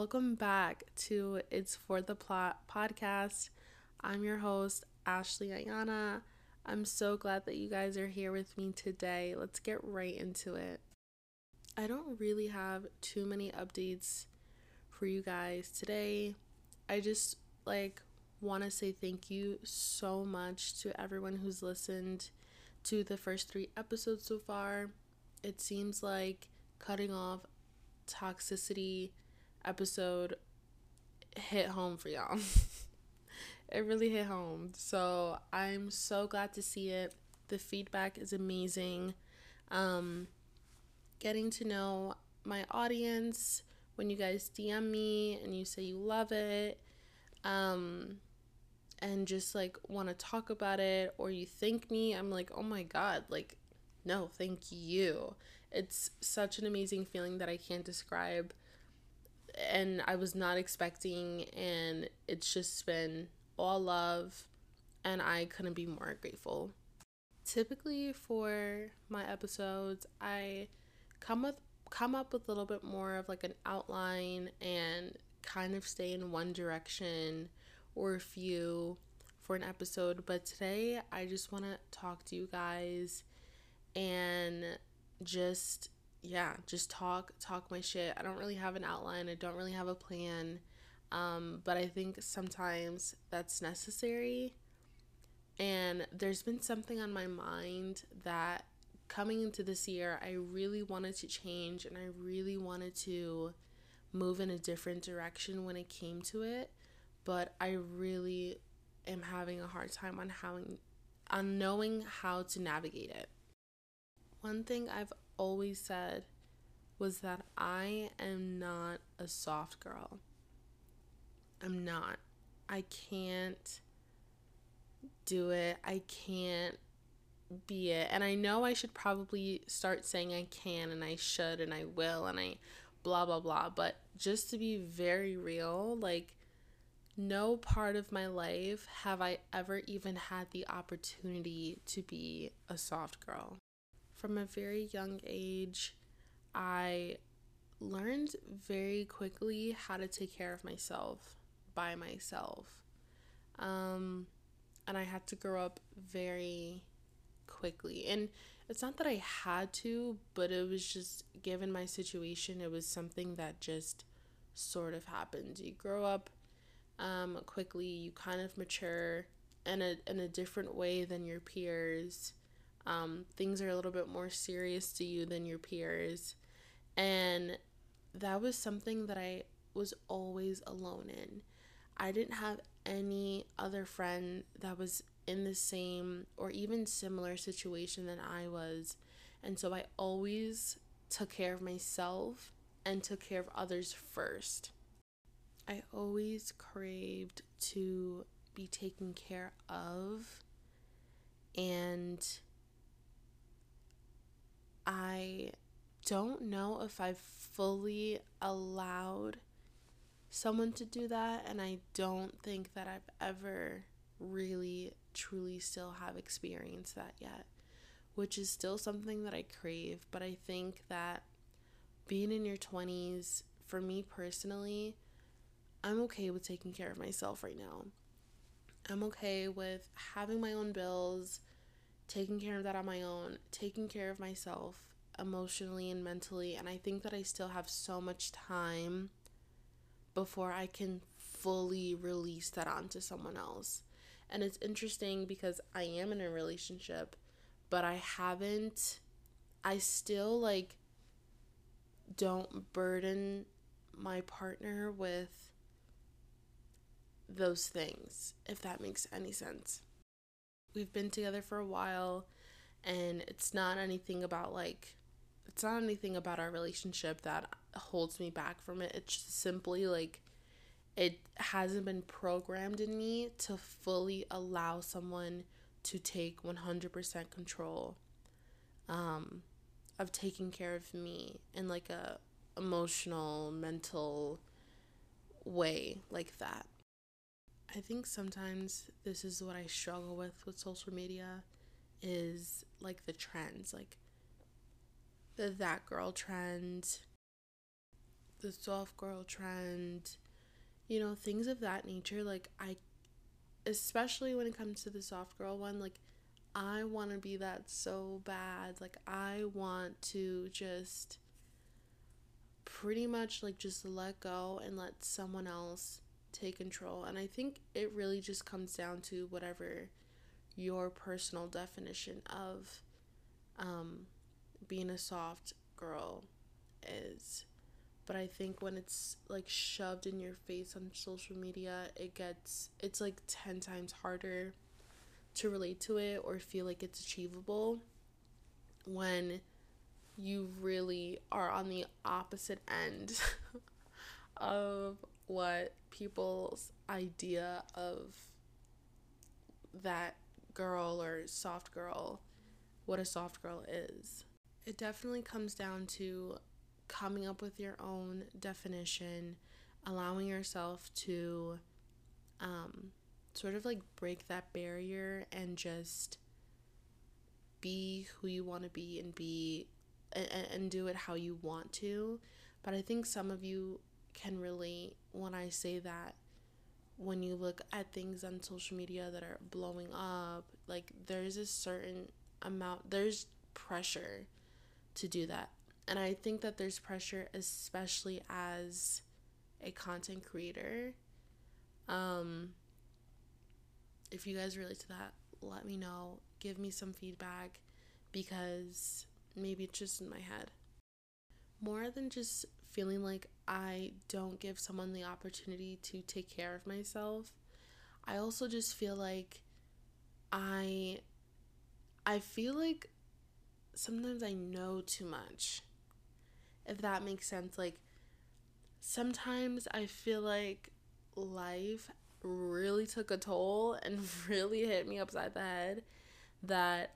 Welcome back to It's for the Plot podcast. I'm your host, Ashley Iyana. I'm so glad that you guys are here with me today. Let's get right into it. I don't really have too many updates for you guys today. I just like want to say thank you so much to everyone who's listened to the first 3 episodes so far. It seems like cutting off toxicity episode hit home for y'all. it really hit home. So I'm so glad to see it. The feedback is amazing. Um, getting to know my audience when you guys DM me and you say you love it. Um, and just like want to talk about it or you thank me, I'm like, oh my God, like, no, thank you. It's such an amazing feeling that I can't describe. And I was not expecting, and it's just been all love, and I couldn't be more grateful. Typically, for my episodes, I come with come up with a little bit more of like an outline and kind of stay in one direction or a few for an episode. But today, I just want to talk to you guys and just yeah, just talk talk my shit. I don't really have an outline. I don't really have a plan. Um, but I think sometimes that's necessary. And there's been something on my mind that coming into this year, I really wanted to change and I really wanted to move in a different direction when it came to it. But I really am having a hard time on how on knowing how to navigate it. One thing I've always said was that I am not a soft girl. I'm not. I can't do it. I can't be it. And I know I should probably start saying I can and I should and I will and I blah blah blah. But just to be very real, like no part of my life have I ever even had the opportunity to be a soft girl. From a very young age, I learned very quickly how to take care of myself by myself. Um, and I had to grow up very quickly. And it's not that I had to, but it was just given my situation, it was something that just sort of happened. You grow up um, quickly, you kind of mature in a in a different way than your peers. Um, things are a little bit more serious to you than your peers, and that was something that I was always alone in. I didn't have any other friend that was in the same or even similar situation than I was. And so I always took care of myself and took care of others first. I always craved to be taken care of and I don't know if I've fully allowed someone to do that and I don't think that I've ever really truly still have experienced that yet, which is still something that I crave, but I think that being in your 20s for me personally, I'm okay with taking care of myself right now. I'm okay with having my own bills, taking care of that on my own, taking care of myself emotionally and mentally, and I think that I still have so much time before I can fully release that onto someone else. And it's interesting because I am in a relationship, but I haven't, I still like don't burden my partner with those things, if that makes any sense. We've been together for a while, and it's not anything about like, it's not anything about our relationship that holds me back from it. It's just simply like, it hasn't been programmed in me to fully allow someone to take 100% control um, of taking care of me in like a emotional mental way like that i think sometimes this is what i struggle with with social media is like the trends like the that girl trend the soft girl trend, you know, things of that nature. Like, I, especially when it comes to the soft girl one, like, I want to be that so bad. Like, I want to just pretty much like just let go and let someone else take control. And I think it really just comes down to whatever your personal definition of um, being a soft girl is. But I think when it's like shoved in your face on social media, it gets, it's like 10 times harder to relate to it or feel like it's achievable when you really are on the opposite end of what people's idea of that girl or soft girl, what a soft girl is. It definitely comes down to coming up with your own definition, allowing yourself to um, sort of like break that barrier and just be who you want to be and be and, and do it how you want to. But I think some of you can relate when I say that when you look at things on social media that are blowing up, like there's a certain amount, there's pressure to do that. And I think that there's pressure, especially as a content creator. Um, if you guys relate to that, let me know. Give me some feedback because maybe it's just in my head. More than just feeling like I don't give someone the opportunity to take care of myself, I also just feel like I I feel like sometimes I know too much. If that makes sense, like sometimes I feel like life really took a toll and really hit me upside the head that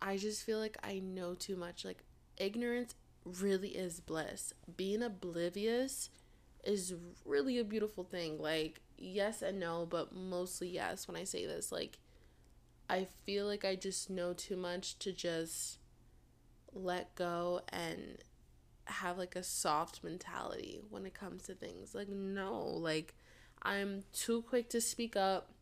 I just feel like I know too much. Like, ignorance really is bliss. Being oblivious is really a beautiful thing. Like, yes and no, but mostly yes when I say this. Like, I feel like I just know too much to just let go and have like a soft mentality when it comes to things. Like, no, like, I'm too quick to speak up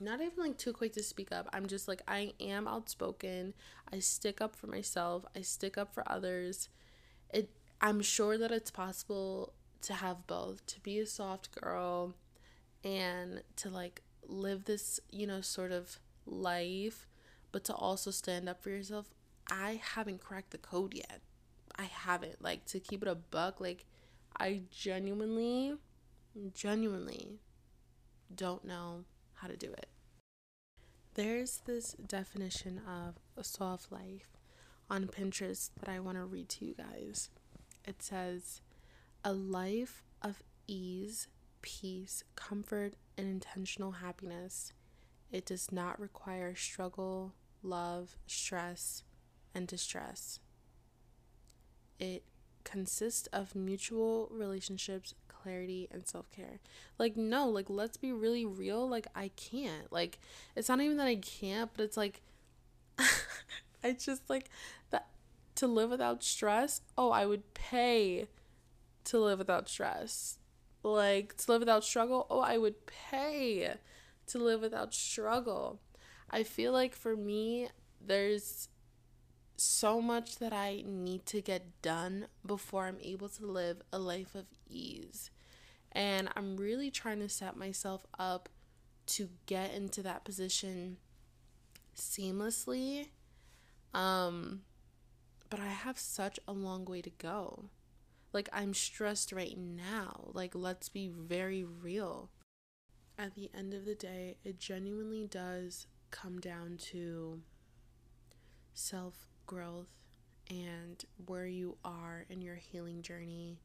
not even like too quick to speak up. I'm just like I am outspoken. I stick up for myself. I stick up for others. It I'm sure that it's possible to have both, to be a soft girl and to like live this, you know, sort of life, but to also stand up for yourself. I haven't cracked the code yet. I haven't. Like to keep it a buck, like I genuinely genuinely don't know how to do it. There's this definition of a soft life on Pinterest that I want to read to you guys. It says, a life of ease, peace, comfort, and intentional happiness. It does not require struggle, love, stress, and distress. It consists of mutual relationships clarity and self-care like no like let's be really real like i can't like it's not even that i can't but it's like i just like that to live without stress oh i would pay to live without stress like to live without struggle oh i would pay to live without struggle i feel like for me there's so much that I need to get done before I'm able to live a life of ease. And I'm really trying to set myself up to get into that position seamlessly. Um but I have such a long way to go. Like I'm stressed right now. Like let's be very real. At the end of the day, it genuinely does come down to self growth and where you are in your healing journey.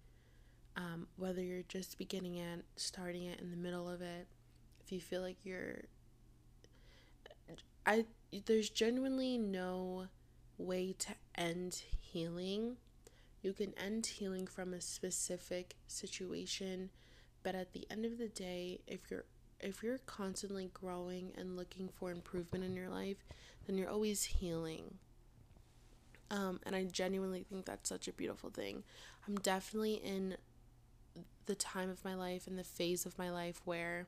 Um, whether you're just beginning it, starting it, in the middle of it, if you feel like you're, I there's genuinely no way to end healing. You can end healing from a specific situation, but at the end of the day, if you're if you're constantly growing and looking for improvement in your life, then you're always healing. Um, and I genuinely think that's such a beautiful thing. I'm definitely in the time of my life and the phase of my life where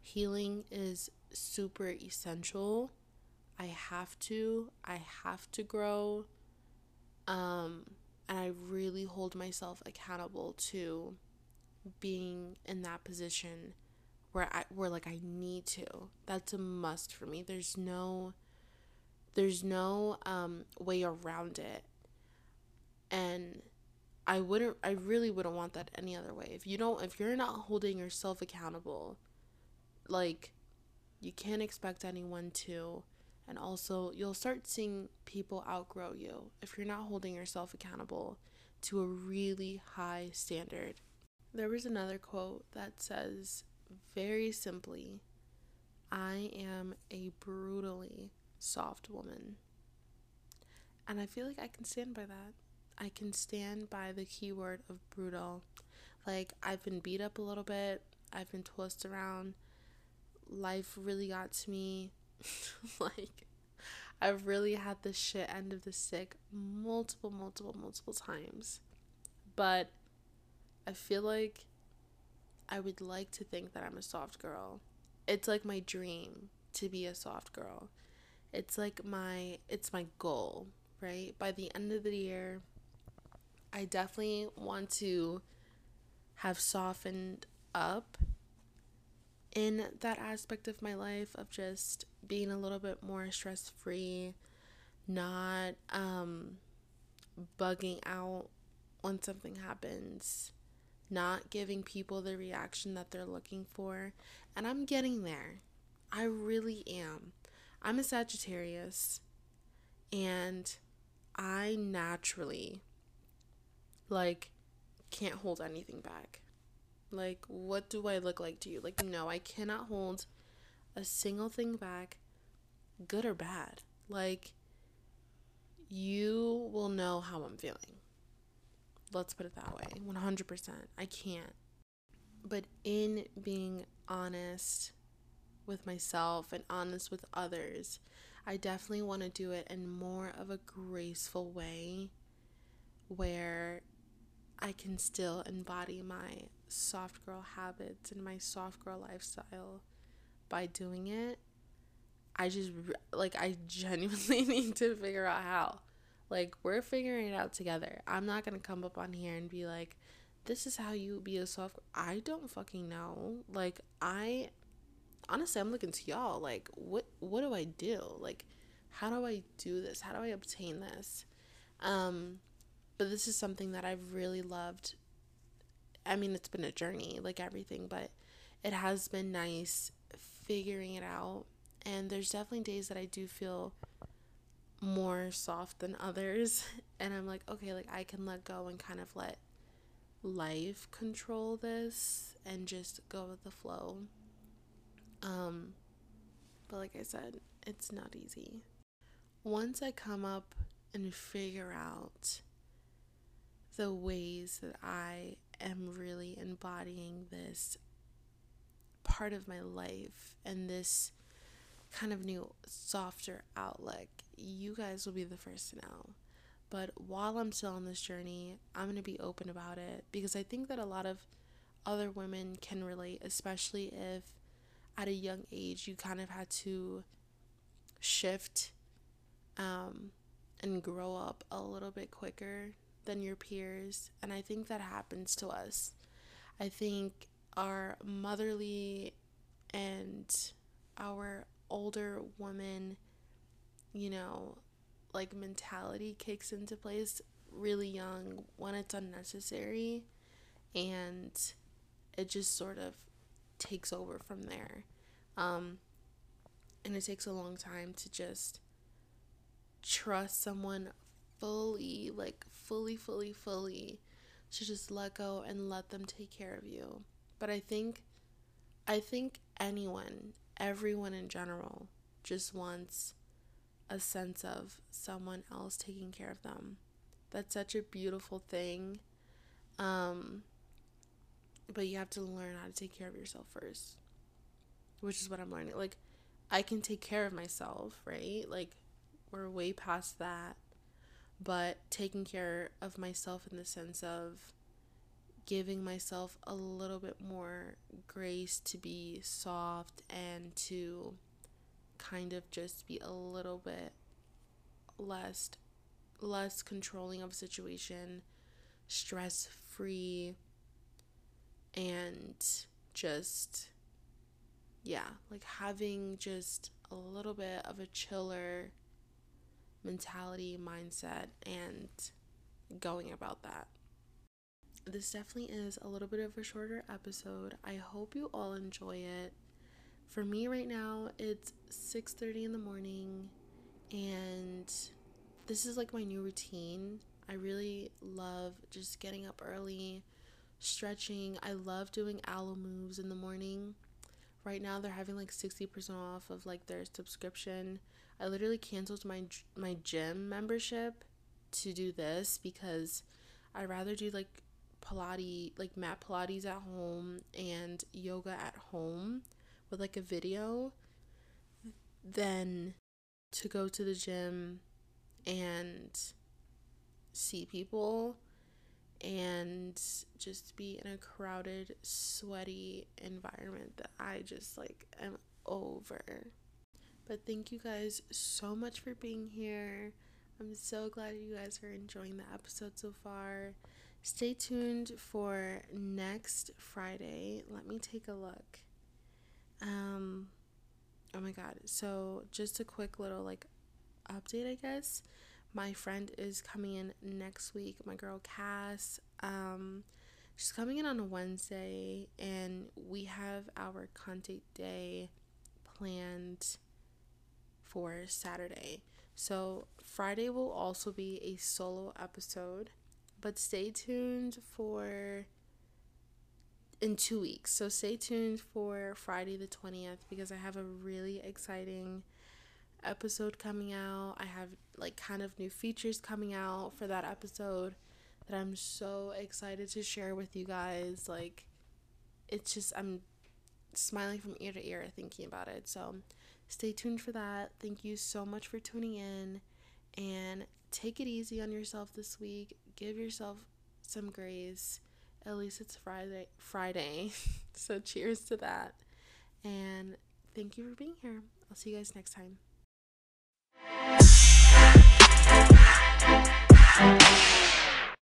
healing is super essential. I have to, I have to grow. Um, and I really hold myself accountable to being in that position where I where like I need to. That's a must for me. There's no there's no um way around it. And I wouldn't I really wouldn't want that any other way. If you don't if you're not holding yourself accountable, like you can't expect anyone to and also you'll start seeing people outgrow you if you're not holding yourself accountable to a really high standard. There was another quote that says very simply, I am a brutally soft woman. And I feel like I can stand by that. I can stand by the keyword of brutal. Like, I've been beat up a little bit, I've been tossed around. Life really got to me. like, I've really had the shit end of the stick multiple, multiple, multiple times. But I feel like I would like to think that I'm a soft girl. It's like my dream to be a soft girl. It's like my it's my goal, right? By the end of the year, I definitely want to have softened up in that aspect of my life of just being a little bit more stress free, not um, bugging out when something happens, not giving people the reaction that they're looking for. And I'm getting there. I really am. I'm a Sagittarius and I naturally like can't hold anything back. Like what do I look like to you? Like no, I cannot hold a single thing back, good or bad. Like you will know how I'm feeling. Let's put it that way. 100%. I can't. But in being honest with myself and honest with others, I definitely want to do it in more of a graceful way where I can still embody my soft girl habits and my soft girl lifestyle by doing it. I just like I genuinely need to figure out how. Like we're figuring it out together. I'm not going to come up on here and be like this is how you be a soft I don't fucking know. Like I honestly I'm looking to y'all like what what do I do? Like how do I do this? How do I obtain this? Um but this is something that I've really loved. I mean, it's been a journey like everything, but it has been nice figuring it out. And there's definitely days that I do feel more soft than others. And i'm like okay like i can let go and kind of let life control this and just go with the flow. Um but like i said it's not easy. Once i come up and figure out the ways that i am really embodying this part of my life and this kind of new softer outlook you guys will be the first to know. But while I'm still on this journey, I'm going to be open about it because I think that a lot of other women can relate, especially if at a young age you kind of had to shift um, and grow up a little bit quicker than your peers. And I think that happens to us. I think our motherly and our older woman, you know, like mentality kicks into place really young when it's unnecessary and it just sort of takes over from there. Um, and it takes a long time to just trust someone fully, like fully, fully, fully, to just let go and let them take care of you. But I think, I think anyone, everyone in general, just wants a sense of someone else taking care of them. That's such a beautiful thing. Um, but you have to learn how to take care of yourself first, which is what I'm learning. Like, I can take care of myself, right? Like, we're way past that. But taking care of myself in the sense of giving myself a little bit more grace to be soft and to kind of just be a little bit less less controlling of a situation, stress free and just yeah, like having just a little bit of a chiller mentality, mindset and going about that this definitely is a little bit of a shorter episode. I hope you all enjoy it. For me right now, it's 6:30 in the morning and this is like my new routine. I really love just getting up early, stretching. I love doing Alo Moves in the morning. Right now they're having like 60% off of like their subscription. I literally canceled my my gym membership to do this because I'd rather do like Pilates, like mat Pilates at home and yoga at home with like a video than to go to the gym and see people and just be in a crowded, sweaty environment that I just like am over. But thank you guys so much for being here. I'm so glad you guys are enjoying the episode so far. Stay tuned for next Friday. Let me take a look. Um oh my god. So just a quick little like update, I guess. My friend is coming in next week, my girl Cass. Um she's coming in on a Wednesday and we have our content day planned for Saturday. So Friday will also be a solo episode but stay tuned for in two weeks. So stay tuned for Friday the 20th because I have a really exciting episode coming out. I have like kind of new features coming out for that episode that I'm so excited to share with you guys. Like, it's just, I'm smiling from ear to ear thinking about it. So stay tuned for that. Thank you so much for tuning in and take it easy on yourself this week give yourself some grace. At least it's Friday. Friday. so cheers to that. And thank you for being here. I'll see you guys next time.